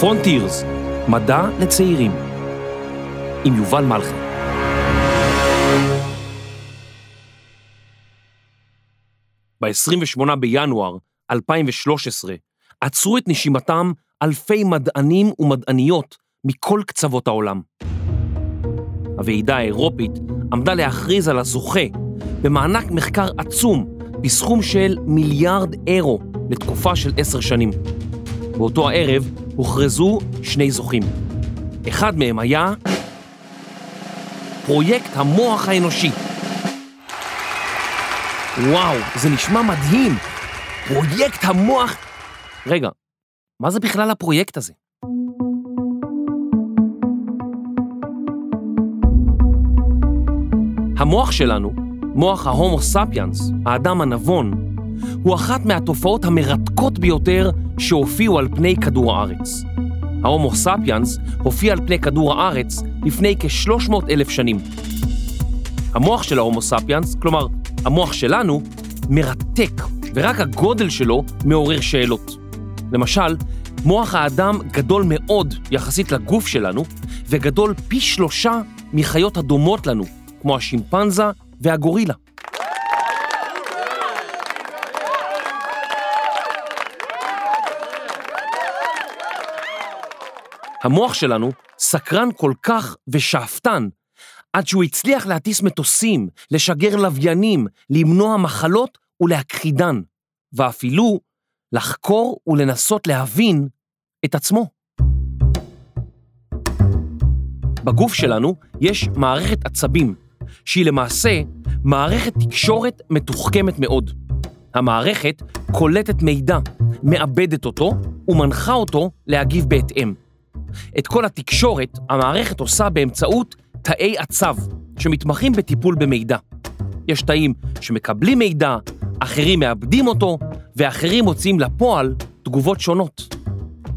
פרונטירס, מדע לצעירים, עם יובל מלכי. ב-28 בינואר 2013 עצרו את נשימתם אלפי מדענים ומדעניות מכל קצוות העולם. הוועידה האירופית עמדה להכריז על הזוכה במענק מחקר עצום בסכום של מיליארד אירו לתקופה של עשר שנים. באותו הערב הוכרזו שני זוכים. אחד מהם היה פרויקט המוח האנושי. וואו, זה נשמע מדהים! פרויקט המוח... רגע, מה זה בכלל הפרויקט הזה? המוח שלנו, מוח ההומו ספיאנס, האדם הנבון, הוא אחת מהתופעות המרתקות ביותר שהופיעו על פני כדור הארץ. ההומו ספיאנס הופיע על פני כדור הארץ לפני כ-300 אלף שנים. המוח של ההומו ספיאנס, כלומר, המוח שלנו, מרתק, ורק הגודל שלו מעורר שאלות. למשל, מוח האדם גדול מאוד יחסית לגוף שלנו, וגדול פי שלושה מחיות הדומות לנו, כמו השימפנזה והגורילה. המוח שלנו סקרן כל כך ושאפתן, עד שהוא הצליח להטיס מטוסים, לשגר לוויינים, למנוע מחלות ולהכחידן, ואפילו לחקור ולנסות להבין את עצמו. בגוף שלנו יש מערכת עצבים, שהיא למעשה מערכת תקשורת מתוחכמת מאוד. המערכת קולטת מידע, מאבדת אותו ומנחה אותו להגיב בהתאם. את כל התקשורת המערכת עושה באמצעות תאי עצב, שמתמחים בטיפול במידע. יש תאים שמקבלים מידע, אחרים מאבדים אותו, ואחרים מוצאים לפועל תגובות שונות.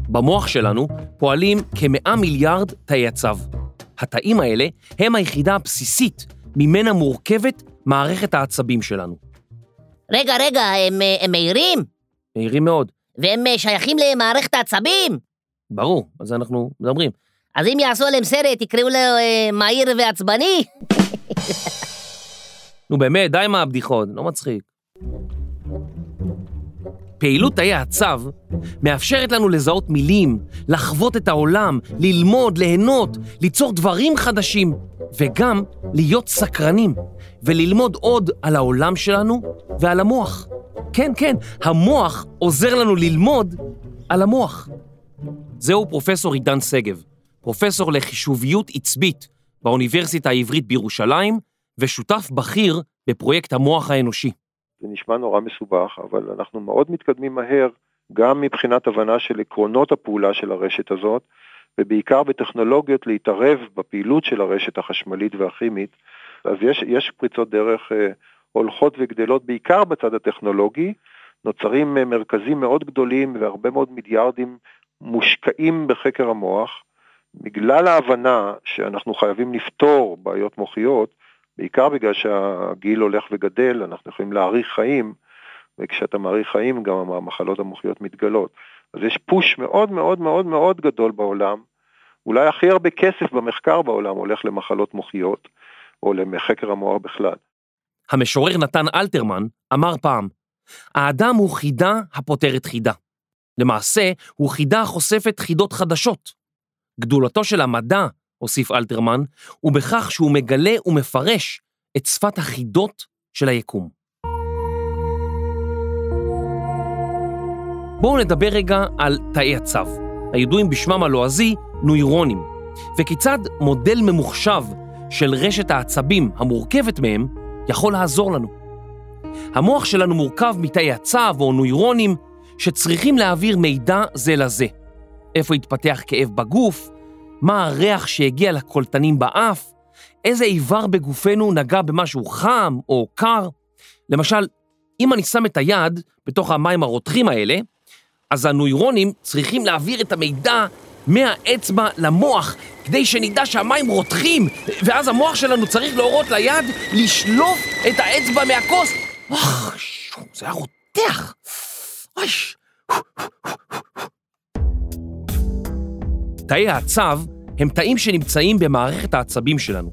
במוח שלנו פועלים כמאה מיליארד תאי עצב. התאים האלה הם היחידה הבסיסית ממנה מורכבת מערכת העצבים שלנו. רגע, רגע, הם, הם מהירים? מהירים מאוד. והם שייכים למערכת העצבים? ברור, על זה אנחנו מדברים. אז אם יעשו עליהם סרט, יקראו לו אה, מהיר ועצבני? נו באמת, די עם הבדיחות, לא מצחיק. פעילות תאי הצב מאפשרת לנו לזהות מילים, לחוות את העולם, ללמוד, ליהנות, ליצור דברים חדשים, וגם להיות סקרנים, וללמוד עוד על העולם שלנו ועל המוח. כן, כן, המוח עוזר לנו ללמוד על המוח. זהו פרופסור עידן שגב, פרופסור לחישוביות עצבית באוניברסיטה העברית בירושלים, ושותף בכיר בפרויקט המוח האנושי. זה נשמע נורא מסובך, אבל אנחנו מאוד מתקדמים מהר, גם מבחינת הבנה של עקרונות הפעולה של הרשת הזאת, ובעיקר בטכנולוגיות להתערב בפעילות של הרשת החשמלית והכימית. אז יש, יש פריצות דרך אה, הולכות וגדלות, בעיקר בצד הטכנולוגי, נוצרים אה, מרכזים מאוד גדולים והרבה מאוד מיליארדים מושקעים בחקר המוח, בגלל ההבנה שאנחנו חייבים לפתור בעיות מוחיות, בעיקר בגלל שהגיל הולך וגדל, אנחנו יכולים להאריך חיים, וכשאתה מאריך חיים גם המחלות המוחיות מתגלות. אז יש פוש מאוד מאוד מאוד מאוד גדול בעולם, אולי הכי הרבה כסף במחקר בעולם הולך למחלות מוחיות, או לחקר המוח בכלל. המשורר נתן אלתרמן אמר פעם, האדם הוא חידה הפותרת חידה. למעשה, הוא חידה החושפת חידות חדשות. גדולתו של המדע הוסיף אלתרמן, הוא בכך שהוא מגלה ומפרש את שפת החידות של היקום. בואו נדבר רגע על תאי הצו, הידועים בשמם הלועזי נוירונים, וכיצד מודל ממוחשב של רשת העצבים המורכבת מהם יכול לעזור לנו. המוח שלנו מורכב מתאי הצו או נוירונים שצריכים להעביר מידע זה לזה. איפה התפתח כאב בגוף, מה הריח שהגיע לקולטנים באף, איזה איבר בגופנו נגע במשהו חם או קר. למשל, אם אני שם את היד בתוך המים הרותחים האלה, אז הנוירונים צריכים להעביר את המידע מהאצבע למוח, כדי שנדע שהמים רותחים, ואז המוח שלנו צריך להורות ליד לשלוף את האצבע מהכוס. אוח, זה היה רותח. תאי העצב הם תאים שנמצאים במערכת העצבים שלנו.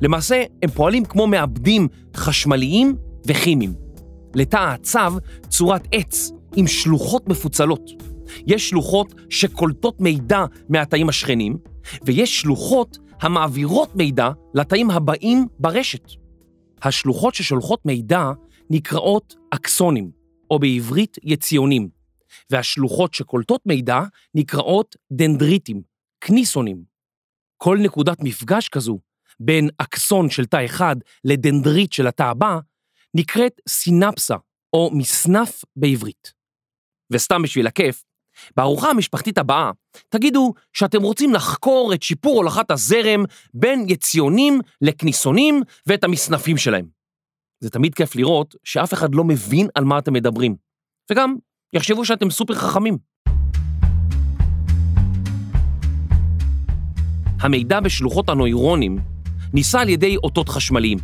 למעשה, הם פועלים כמו מעבדים חשמליים וכימיים. לתא העצב צורת עץ עם שלוחות מפוצלות. יש שלוחות שקולטות מידע מהתאים השכנים, ויש שלוחות המעבירות מידע לתאים הבאים ברשת. השלוחות ששולחות מידע נקראות אקסונים, או בעברית יציונים, והשלוחות שקולטות מידע נקראות דנדריטים, כניסונים. כל נקודת מפגש כזו בין אקסון של תא אחד לדנדריט של התא הבא נקראת סינפסה, או מסנף בעברית. וסתם בשביל הכיף, בארוחה המשפחתית הבאה תגידו שאתם רוצים לחקור את שיפור הולכת הזרם בין יציונים לכניסונים ואת המסנפים שלהם. זה תמיד כיף לראות שאף אחד לא מבין על מה אתם מדברים, וגם יחשבו שאתם סופר חכמים. המידע בשלוחות הנוירונים ניסה על ידי אותות חשמליים.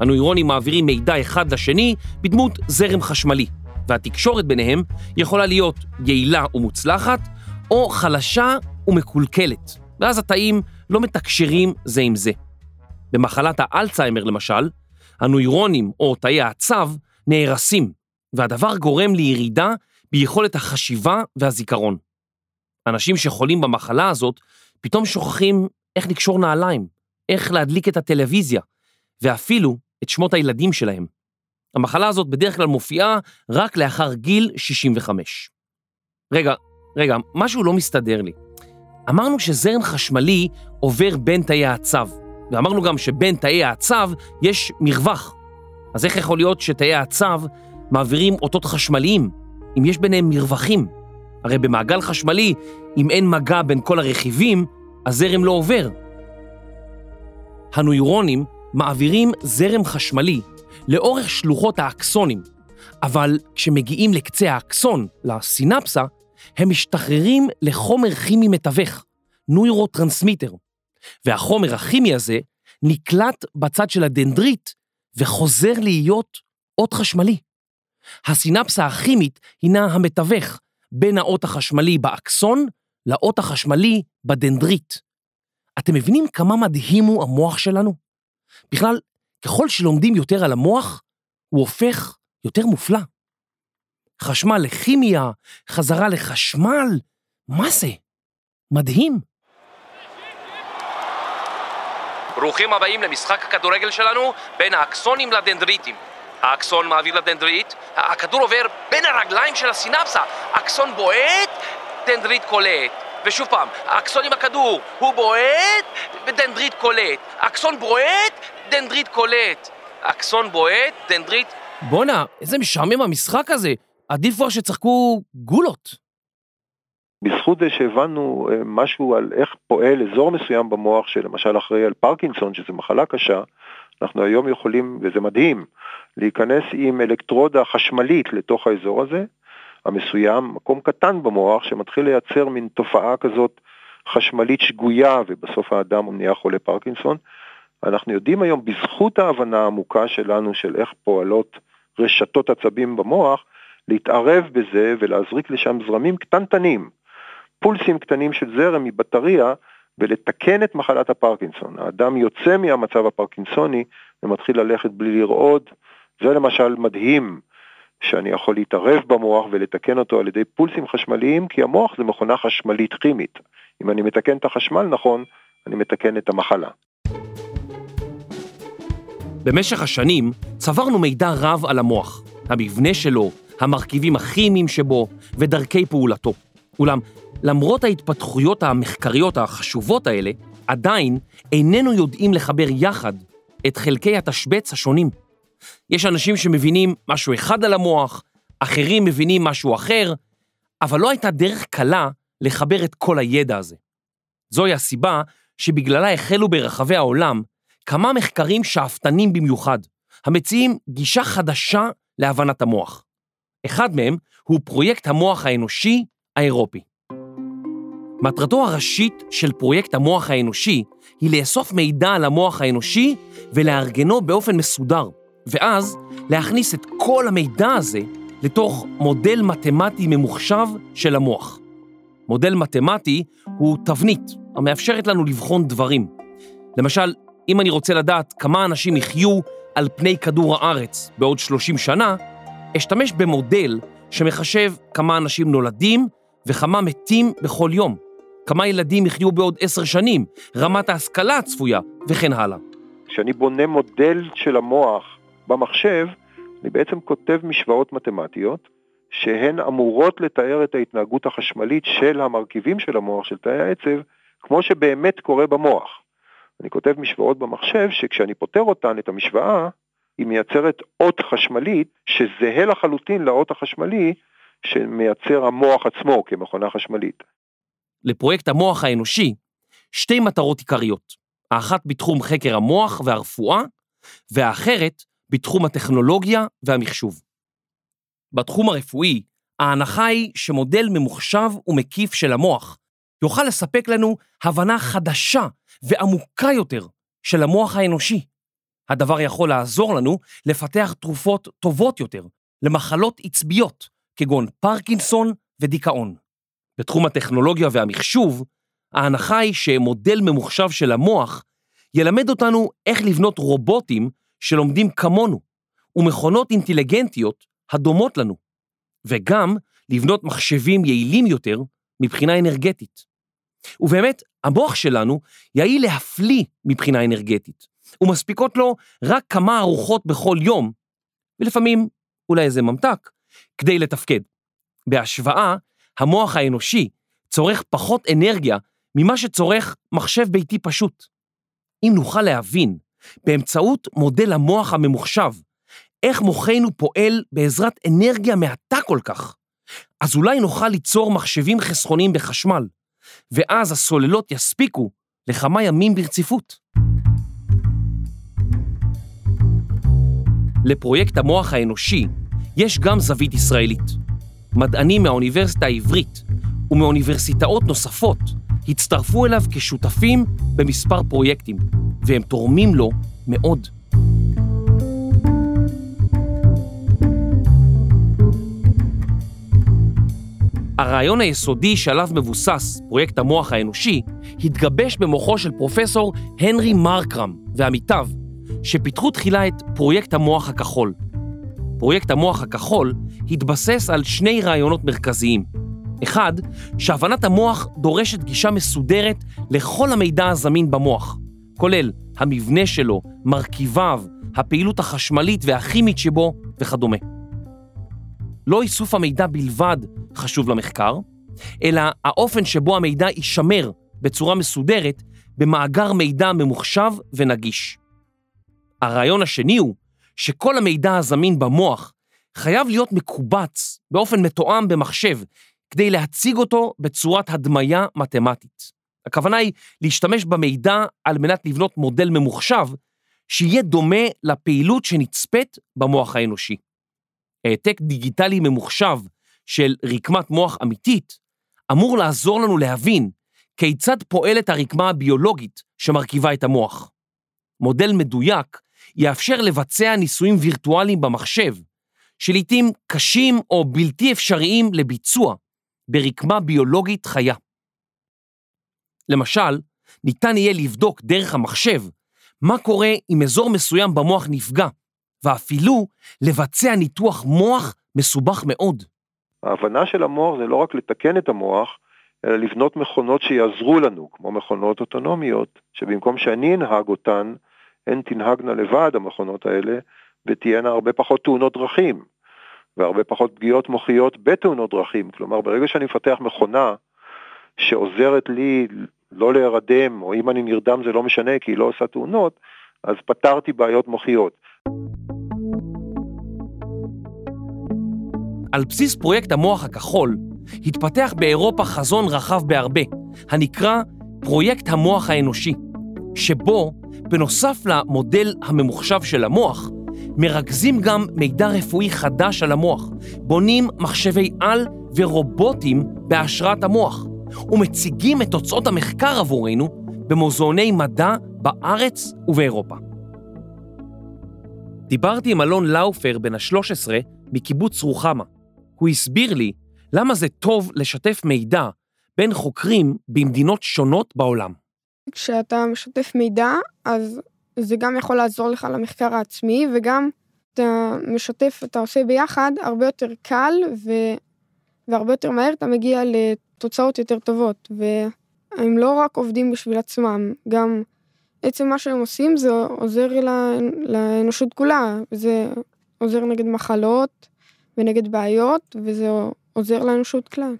הנוירונים מעבירים מידע אחד לשני בדמות זרם חשמלי, והתקשורת ביניהם יכולה להיות יעילה ומוצלחת, או חלשה ומקולקלת, ואז התאים לא מתקשרים זה עם זה. במחלת האלצהיימר למשל, הנוירונים או תאי העצב נהרסים, והדבר גורם לירידה ביכולת החשיבה והזיכרון. אנשים שחולים במחלה הזאת פתאום שוכחים איך לקשור נעליים, איך להדליק את הטלוויזיה, ואפילו את שמות הילדים שלהם. המחלה הזאת בדרך כלל מופיעה רק לאחר גיל 65. רגע, רגע, משהו לא מסתדר לי. אמרנו שזרם חשמלי עובר בין תאי העצב, ואמרנו גם שבין תאי העצב יש מרווח. אז איך יכול להיות שתאי העצב מעבירים אותות חשמליים, אם יש ביניהם מרווחים? הרי במעגל חשמלי, אם אין מגע בין כל הרכיבים, הזרם לא עובר. הנוירונים מעבירים זרם חשמלי לאורך שלוחות האקסונים, אבל כשמגיעים לקצה האקסון, לסינפסה, הם משחררים חומר כימי מתווך, נוירוטרנסמיטר, והחומר הכימי הזה נקלט בצד של הדנדריט וחוזר להיות אות חשמלי. הסינפסה הכימית הינה המתווך בין האות החשמלי באקסון לאות החשמלי בדנדריט. אתם מבינים כמה מדהים הוא המוח שלנו? בכלל, ככל שלומדים יותר על המוח, הוא הופך יותר מופלא. חשמל לכימיה, חזרה לחשמל, מה זה? מדהים. ברוכים הבאים למשחק הכדורגל שלנו בין האקסונים לדנדריטים. האקסון מעביר לדנדריט, הכדור עובר בין הרגליים של הסינפסה, אקסון בועט, דנדריט קולט. ושוב פעם, האקסון עם הכדור, הוא בועט ודנדריט קולט. אקסון בועט, דנדריט קולט. אקסון בועט, דנדריט... בואנה, איזה משעמם המשחק הזה. עדיף כבר שישחקו גולות. בזכות זה שהבנו אה, משהו על איך פועל אזור מסוים במוח, שלמשל אחראי על פרקינסון, שזו מחלה קשה, אנחנו היום יכולים, וזה מדהים, להיכנס עם אלקטרודה חשמלית לתוך האזור הזה, המסוים, מקום קטן במוח שמתחיל לייצר מין תופעה כזאת חשמלית שגויה, ובסוף האדם נהיה חולה פרקינסון. אנחנו יודעים היום, בזכות ההבנה העמוקה שלנו של איך פועלות רשתות עצבים במוח, להתערב בזה ולהזריק לשם זרמים קטנטנים, פולסים קטנים של זרם מבטריה, ולתקן את מחלת הפרקינסון. האדם יוצא מהמצב הפרקינסוני ומתחיל ללכת בלי לרעוד. זה למשל מדהים שאני יכול להתערב במוח ולתקן אותו על ידי פולסים חשמליים, כי המוח זה מכונה חשמלית כימית. אם אני מתקן את החשמל נכון, אני מתקן את המחלה. במשך השנים צברנו מידע רב על המוח, המבנה שלו, המרכיבים הכימיים שבו ודרכי פעולתו. אולם, למרות ההתפתחויות המחקריות החשובות האלה, עדיין איננו יודעים לחבר יחד את חלקי התשבץ השונים. יש אנשים שמבינים משהו אחד על המוח, אחרים מבינים משהו אחר, אבל לא הייתה דרך קלה לחבר את כל הידע הזה. זוהי הסיבה שבגללה החלו ברחבי העולם כמה מחקרים שאפתנים במיוחד, המציעים גישה חדשה להבנת המוח. אחד מהם הוא פרויקט המוח האנושי האירופי. מטרתו הראשית של פרויקט המוח האנושי היא לאסוף מידע על המוח האנושי ולארגנו באופן מסודר, ואז להכניס את כל המידע הזה לתוך מודל מתמטי ממוחשב של המוח. מודל מתמטי הוא תבנית המאפשרת לנו לבחון דברים. למשל, אם אני רוצה לדעת כמה אנשים יחיו על פני כדור הארץ בעוד 30 שנה, אשתמש במודל שמחשב כמה אנשים נולדים וכמה מתים בכל יום, כמה ילדים יחיו בעוד עשר שנים, רמת ההשכלה הצפויה וכן הלאה. כשאני בונה מודל של המוח במחשב, אני בעצם כותב משוואות מתמטיות שהן אמורות לתאר את ההתנהגות החשמלית של המרכיבים של המוח, של תאי העצב, כמו שבאמת קורה במוח. אני כותב משוואות במחשב שכשאני פותר אותן, את המשוואה, היא מייצרת אות חשמלית שזהה לחלוטין לאות החשמלי שמייצר המוח עצמו כמכונה חשמלית. לפרויקט המוח האנושי שתי מטרות עיקריות, האחת בתחום חקר המוח והרפואה, והאחרת בתחום הטכנולוגיה והמחשוב. בתחום הרפואי, ההנחה היא שמודל ממוחשב ומקיף של המוח יוכל לספק לנו הבנה חדשה ועמוקה יותר של המוח האנושי. הדבר יכול לעזור לנו לפתח תרופות טובות יותר למחלות עצביות, כגון פרקינסון ודיכאון. בתחום הטכנולוגיה והמחשוב, ההנחה היא שמודל ממוחשב של המוח ילמד אותנו איך לבנות רובוטים שלומדים כמונו, ומכונות אינטליגנטיות הדומות לנו, וגם לבנות מחשבים יעילים יותר מבחינה אנרגטית. ובאמת, המוח שלנו יעיל להפליא מבחינה אנרגטית, ומספיקות לו רק כמה ארוחות בכל יום, ולפעמים אולי איזה ממתק, כדי לתפקד. בהשוואה, המוח האנושי צורך פחות אנרגיה ממה שצורך מחשב ביתי פשוט. אם נוכל להבין, באמצעות מודל המוח הממוחשב, איך מוחנו פועל בעזרת אנרגיה מעטה כל כך, אז אולי נוכל ליצור מחשבים חסכונים בחשמל, ואז הסוללות יספיקו לכמה ימים ברציפות. לפרויקט המוח האנושי יש גם זווית ישראלית. מדענים מהאוניברסיטה העברית ומאוניברסיטאות נוספות הצטרפו אליו כשותפים במספר פרויקטים, והם תורמים לו מאוד. הרעיון היסודי שעליו מבוסס פרויקט המוח האנושי התגבש במוחו של פרופסור הנרי מרקרם ועמיתיו, שפיתחו תחילה את פרויקט המוח הכחול. פרויקט המוח הכחול התבסס על שני רעיונות מרכזיים. אחד, שהבנת המוח דורשת גישה מסודרת לכל המידע הזמין במוח, כולל המבנה שלו, מרכיביו, הפעילות החשמלית והכימית שבו וכדומה. לא איסוף המידע בלבד חשוב למחקר, אלא האופן שבו המידע יישמר בצורה מסודרת במאגר מידע ממוחשב ונגיש. הרעיון השני הוא שכל המידע הזמין במוח חייב להיות מקובץ באופן מתואם במחשב כדי להציג אותו בצורת הדמיה מתמטית. הכוונה היא להשתמש במידע על מנת לבנות מודל ממוחשב שיהיה דומה לפעילות שנצפית במוח האנושי. העתק דיגיטלי ממוחשב של רקמת מוח אמיתית אמור לעזור לנו להבין כיצד פועלת הרקמה הביולוגית שמרכיבה את המוח. מודל מדויק יאפשר לבצע ניסויים וירטואליים במחשב, שלעיתים קשים או בלתי אפשריים לביצוע ברקמה ביולוגית חיה. למשל, ניתן יהיה לבדוק דרך המחשב מה קורה אם אזור מסוים במוח נפגע, ואפילו לבצע ניתוח מוח מסובך מאוד. ההבנה של המוח זה לא רק לתקן את המוח, אלא לבנות מכונות שיעזרו לנו, כמו מכונות אוטונומיות, שבמקום שאני אנהג אותן, הן תנהגנה לבד, המכונות האלה, ותהיינה הרבה פחות תאונות דרכים, והרבה פחות פגיעות מוחיות בתאונות דרכים. כלומר, ברגע שאני מפתח מכונה שעוזרת לי לא להירדם, או אם אני נרדם זה לא משנה כי היא לא עושה תאונות, אז פתרתי בעיות מוחיות. על בסיס פרויקט המוח הכחול, התפתח באירופה חזון רחב בהרבה, הנקרא פרויקט המוח האנושי, שבו, בנוסף למודל הממוחשב של המוח, מרכזים גם מידע רפואי חדש על המוח, בונים מחשבי על ורובוטים בהשראת המוח, ומציגים את תוצאות המחקר עבורנו במוזיאוני מדע בארץ ובאירופה. דיברתי עם אלון לאופר, בן ה-13, מקיבוץ רוחמה. הוא הסביר לי למה זה טוב לשתף מידע בין חוקרים במדינות שונות בעולם. כשאתה משתף מידע, אז זה גם יכול לעזור לך למחקר העצמי, וגם אתה משתף, אתה עושה ביחד, הרבה יותר קל ו... והרבה יותר מהר אתה מגיע לתוצאות יותר טובות. והם לא רק עובדים בשביל עצמם, גם עצם מה שהם עושים זה עוזר לאנושות כולה, זה עוזר נגד מחלות ונגד בעיות, וזה עוזר לאנושות כלל.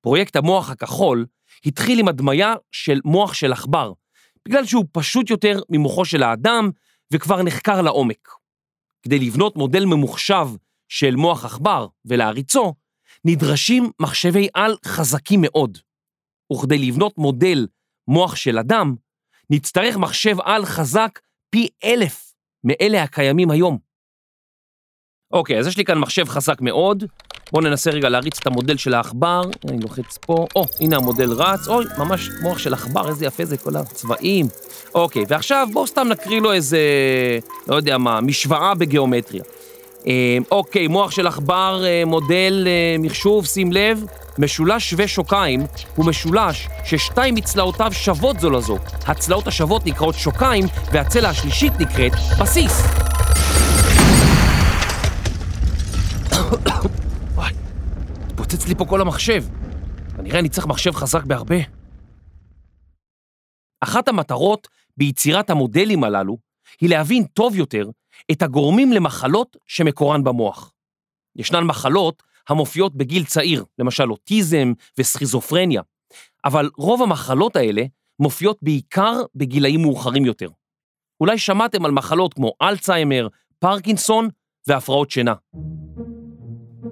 פרויקט המוח הכחול התחיל עם הדמיה של מוח של עכבר, בגלל שהוא פשוט יותר ממוחו של האדם וכבר נחקר לעומק. כדי לבנות מודל ממוחשב של מוח עכבר ולהריצו, נדרשים מחשבי על חזקים מאוד. וכדי לבנות מודל מוח של אדם, נצטרך מחשב על חזק פי אלף מאלה הקיימים היום. אוקיי, אז יש לי כאן מחשב חזק מאוד. בואו ננסה רגע להריץ את המודל של העכבר. אני לוחץ פה, או, הנה המודל רץ. אוי, ממש מוח של עכבר, איזה יפה זה, כל הצבעים. אוקיי, ועכשיו בואו סתם נקריא לו איזה, לא יודע מה, משוואה בגיאומטריה. אה, אוקיי, מוח של עכבר, אה, מודל אה, מחשוב, שים לב. משולש שווה שוקיים הוא משולש ששתיים מצלעותיו שוות זו לזו. הצלעות השוות נקראות שוקיים, והצלע השלישית נקראת בסיס. התפוצץ לי פה כל המחשב. כנראה אני צריך מחשב חזק בהרבה. אחת המטרות ביצירת המודלים הללו היא להבין טוב יותר את הגורמים למחלות שמקורן במוח. ישנן מחלות המופיעות בגיל צעיר, למשל אוטיזם וסכיזופרניה, אבל רוב המחלות האלה מופיעות בעיקר בגילאים מאוחרים יותר. אולי שמעתם על מחלות כמו אלצהיימר, פרקינסון והפרעות שינה.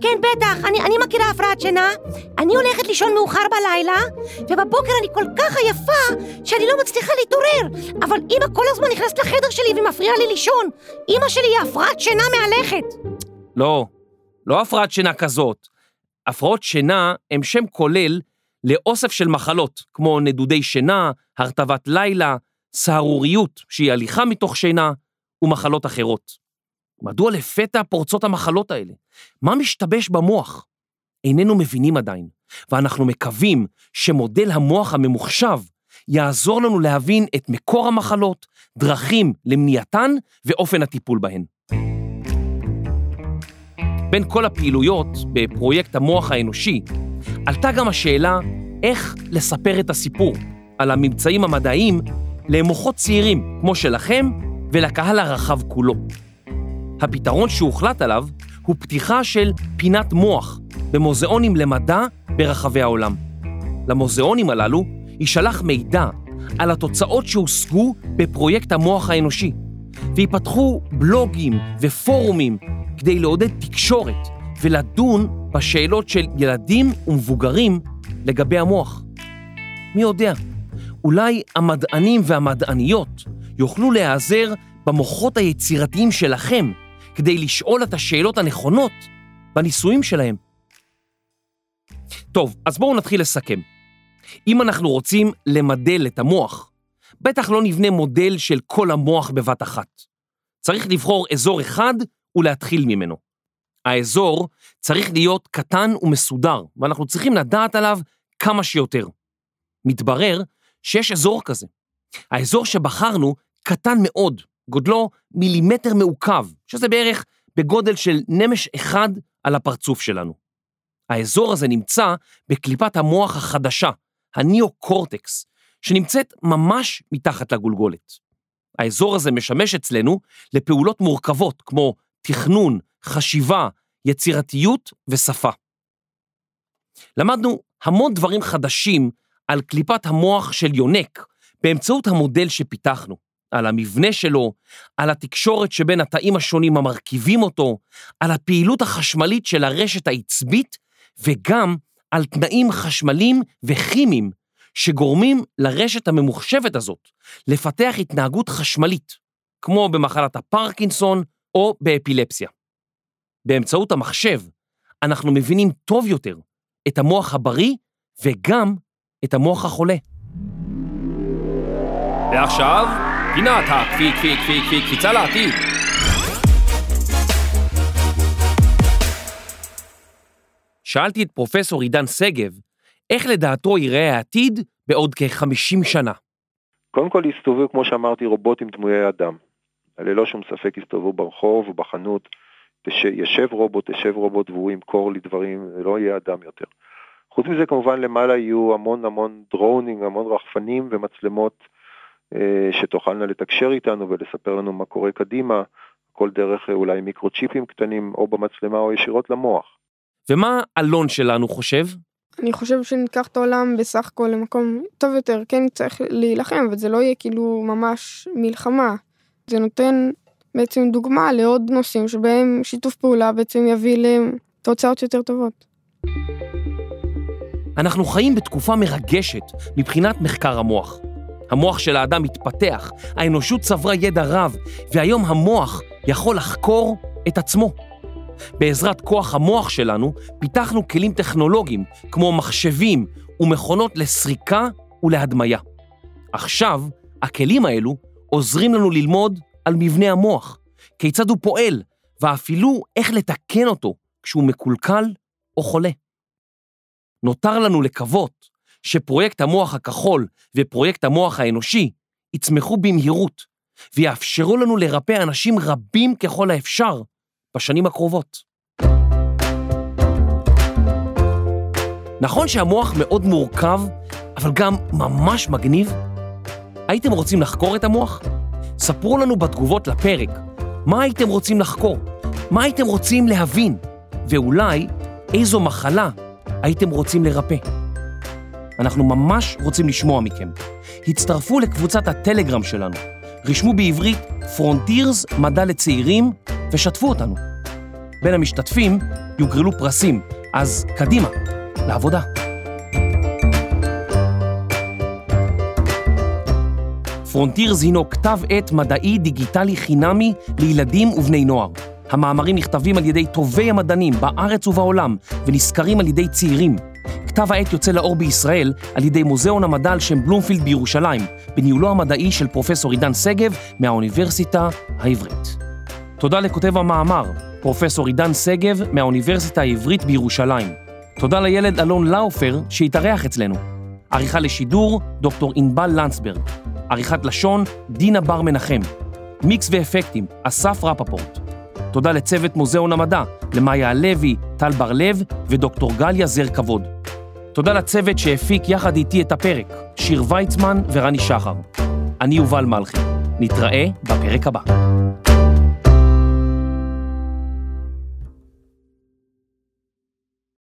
כן, בטח, אני, אני מכירה הפרעת שינה. אני הולכת לישון מאוחר בלילה, ובבוקר אני כל כך עייפה, שאני לא מצליחה להתעורר. אבל אמא כל הזמן נכנסת לחדר שלי ומפריעה לי לישון. אמא שלי היא הפרעת שינה מהלכת. לא, לא הפרעת שינה כזאת. הפרעות שינה הם שם כולל לאוסף של מחלות, כמו נדודי שינה, הרטבת לילה, סהרוריות, שהיא הליכה מתוך שינה, ומחלות אחרות. מדוע לפתע פורצות המחלות האלה? מה משתבש במוח? איננו מבינים עדיין, ואנחנו מקווים שמודל המוח הממוחשב יעזור לנו להבין את מקור המחלות, דרכים למניעתן ואופן הטיפול בהן. בין כל הפעילויות בפרויקט המוח האנושי, עלתה גם השאלה איך לספר את הסיפור על הממצאים המדעיים למוחות צעירים כמו שלכם ולקהל הרחב כולו. הפתרון שהוחלט עליו הוא פתיחה של פינת מוח במוזיאונים למדע ברחבי העולם. למוזיאונים הללו יישלח מידע על התוצאות שהושגו בפרויקט המוח האנושי, ויפתחו בלוגים ופורומים כדי לעודד תקשורת ולדון בשאלות של ילדים ומבוגרים לגבי המוח. מי יודע, אולי המדענים והמדעניות יוכלו להיעזר במוחות היצירתיים שלכם כדי לשאול את השאלות הנכונות בניסויים שלהם. טוב, אז בואו נתחיל לסכם. אם אנחנו רוצים למדל את המוח, בטח לא נבנה מודל של כל המוח בבת אחת. צריך לבחור אזור אחד ולהתחיל ממנו. האזור צריך להיות קטן ומסודר, ואנחנו צריכים לדעת עליו כמה שיותר. מתברר שיש אזור כזה. האזור שבחרנו קטן מאוד, גודלו מילימטר מעוקב, שזה בערך בגודל של נמש אחד על הפרצוף שלנו. האזור הזה נמצא בקליפת המוח החדשה, הניאו-קורטקס, שנמצאת ממש מתחת לגולגולת. האזור הזה משמש אצלנו לפעולות מורכבות כמו תכנון, חשיבה, יצירתיות ושפה. למדנו המון דברים חדשים על קליפת המוח של יונק באמצעות המודל שפיתחנו. על המבנה שלו, על התקשורת שבין התאים השונים המרכיבים אותו, על הפעילות החשמלית של הרשת העצבית, וגם על תנאים חשמליים וכימיים שגורמים לרשת הממוחשבת הזאת לפתח התנהגות חשמלית, כמו במחלת הפרקינסון או באפילפסיה. באמצעות המחשב אנחנו מבינים טוב יותר את המוח הבריא וגם את המוח החולה. ועכשיו, פינת הקפי, קפי, קפי, קפי, קפיצה לעתיד. שאלתי את פרופסור עידן שגב, איך לדעתו ייראה העתיד בעוד כ-50 שנה. קודם כל יסתובבו, כמו שאמרתי, רובוטים דמויי אדם. ללא שום ספק יסתובבו ברחוב ובחנות, ישב רובוט, ישב רובוט והוא ימכור לי דברים, זה לא יהיה אדם יותר. חוץ מזה כמובן למעלה יהיו המון המון דרונים, המון רחפנים ומצלמות שתוכלנה לתקשר איתנו ולספר לנו מה קורה קדימה, כל דרך אה, אולי מיקרוצ'יפים קטנים או במצלמה או ישירות למוח. ומה אלון שלנו חושב? אני חושב שניקח את העולם בסך הכל למקום טוב יותר, כן צריך להילחם, אבל זה לא יהיה כאילו ממש מלחמה. זה נותן בעצם דוגמה לעוד נושאים שבהם שיתוף פעולה בעצם יביא לתוצאות יותר טובות. אנחנו חיים בתקופה מרגשת מבחינת מחקר המוח. המוח של האדם מתפתח, האנושות צברה ידע רב, והיום המוח יכול לחקור את עצמו. בעזרת כוח המוח שלנו פיתחנו כלים טכנולוגיים כמו מחשבים ומכונות לסריקה ולהדמיה. עכשיו, הכלים האלו עוזרים לנו ללמוד על מבנה המוח, כיצד הוא פועל, ואפילו איך לתקן אותו כשהוא מקולקל או חולה. נותר לנו לקוות שפרויקט המוח הכחול ופרויקט המוח האנושי יצמחו במהירות ויאפשרו לנו לרפא אנשים רבים ככל האפשר בשנים הקרובות. נכון שהמוח מאוד מורכב, אבל גם ממש מגניב? הייתם רוצים לחקור את המוח? ספרו לנו בתגובות לפרק מה הייתם רוצים לחקור, מה הייתם רוצים להבין, ואולי איזו מחלה הייתם רוצים לרפא. אנחנו ממש רוצים לשמוע מכם. הצטרפו לקבוצת הטלגרם שלנו, רשמו בעברית פרונטירס מדע לצעירים ושתפו אותנו. בין המשתתפים יוגרלו פרסים, אז קדימה, לעבודה. Frontiers הינו כתב עת מדעי דיגיטלי חינמי לילדים ובני נוער. המאמרים נכתבים על ידי טובי המדענים בארץ ובעולם ונסקרים על ידי צעירים. כתב העת יוצא לאור בישראל על ידי מוזיאון המדע על שם בלומפילד בירושלים, בניהולו המדעי של פרופסור עידן שגב מהאוניברסיטה העברית. תודה לכותב המאמר, פרופסור עידן שגב מהאוניברסיטה העברית בירושלים. תודה לילד אלון לאופר שהתארח אצלנו. עריכה לשידור, דוקטור ענבל לנצברג. עריכת לשון, דינה בר מנחם. מיקס ואפקטים, אסף רפפורט. תודה לצוות מוזיאון המדע, למאיה הלוי, טל בר-לב ודוקטור גליה זר כבוד. תודה לצוות שהפיק יחד איתי את הפרק, שיר ויצמן ורני שחר. אני יובל מלכי. נתראה בפרק הבא.